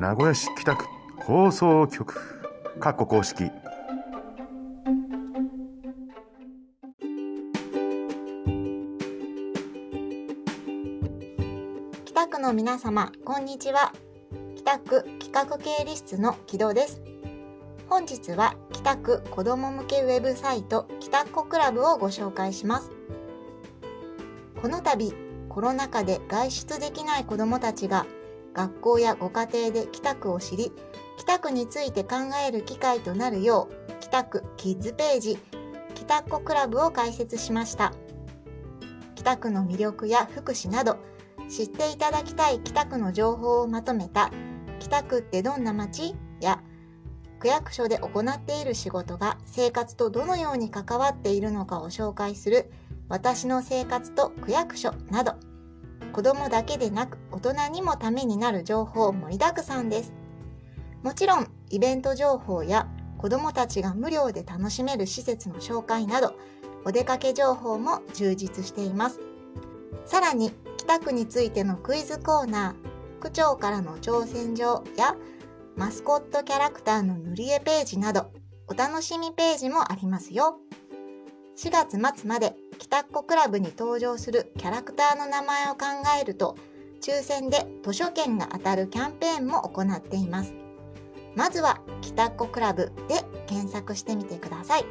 名古屋市北区放送局。括弧公式。北区の皆様こんにちは。北区企画経理室の木戸です。本日は北区子ども向けウェブサイト北っ子クラブをご紹介します。この度コロナ禍で外出できない子どもたちが学校やご家庭で北区を知り北区について考える機会となるよう北区キッズページ北っ子クラブを開設しました。北区の魅力や福祉など知っていただきたい北区の情報をまとめた北区ってどんな街？や区役所で行っている仕事が生活とどのように関わっているのかを紹介する私の生活と区役所など。子供だけでなく大人にもためになる情報盛りだくさんです。もちろんイベント情報や子供たちが無料で楽しめる施設の紹介などお出かけ情報も充実しています。さらに北区についてのクイズコーナー、区長からの挑戦状やマスコットキャラクターの塗り絵ページなどお楽しみページもありますよ。4月末まで北っ子クラブに登場するキャラクターの名前を考えると抽選で図書券が当たるキャンペーンも行っています。まずは北っ子クラブで検索してみてください。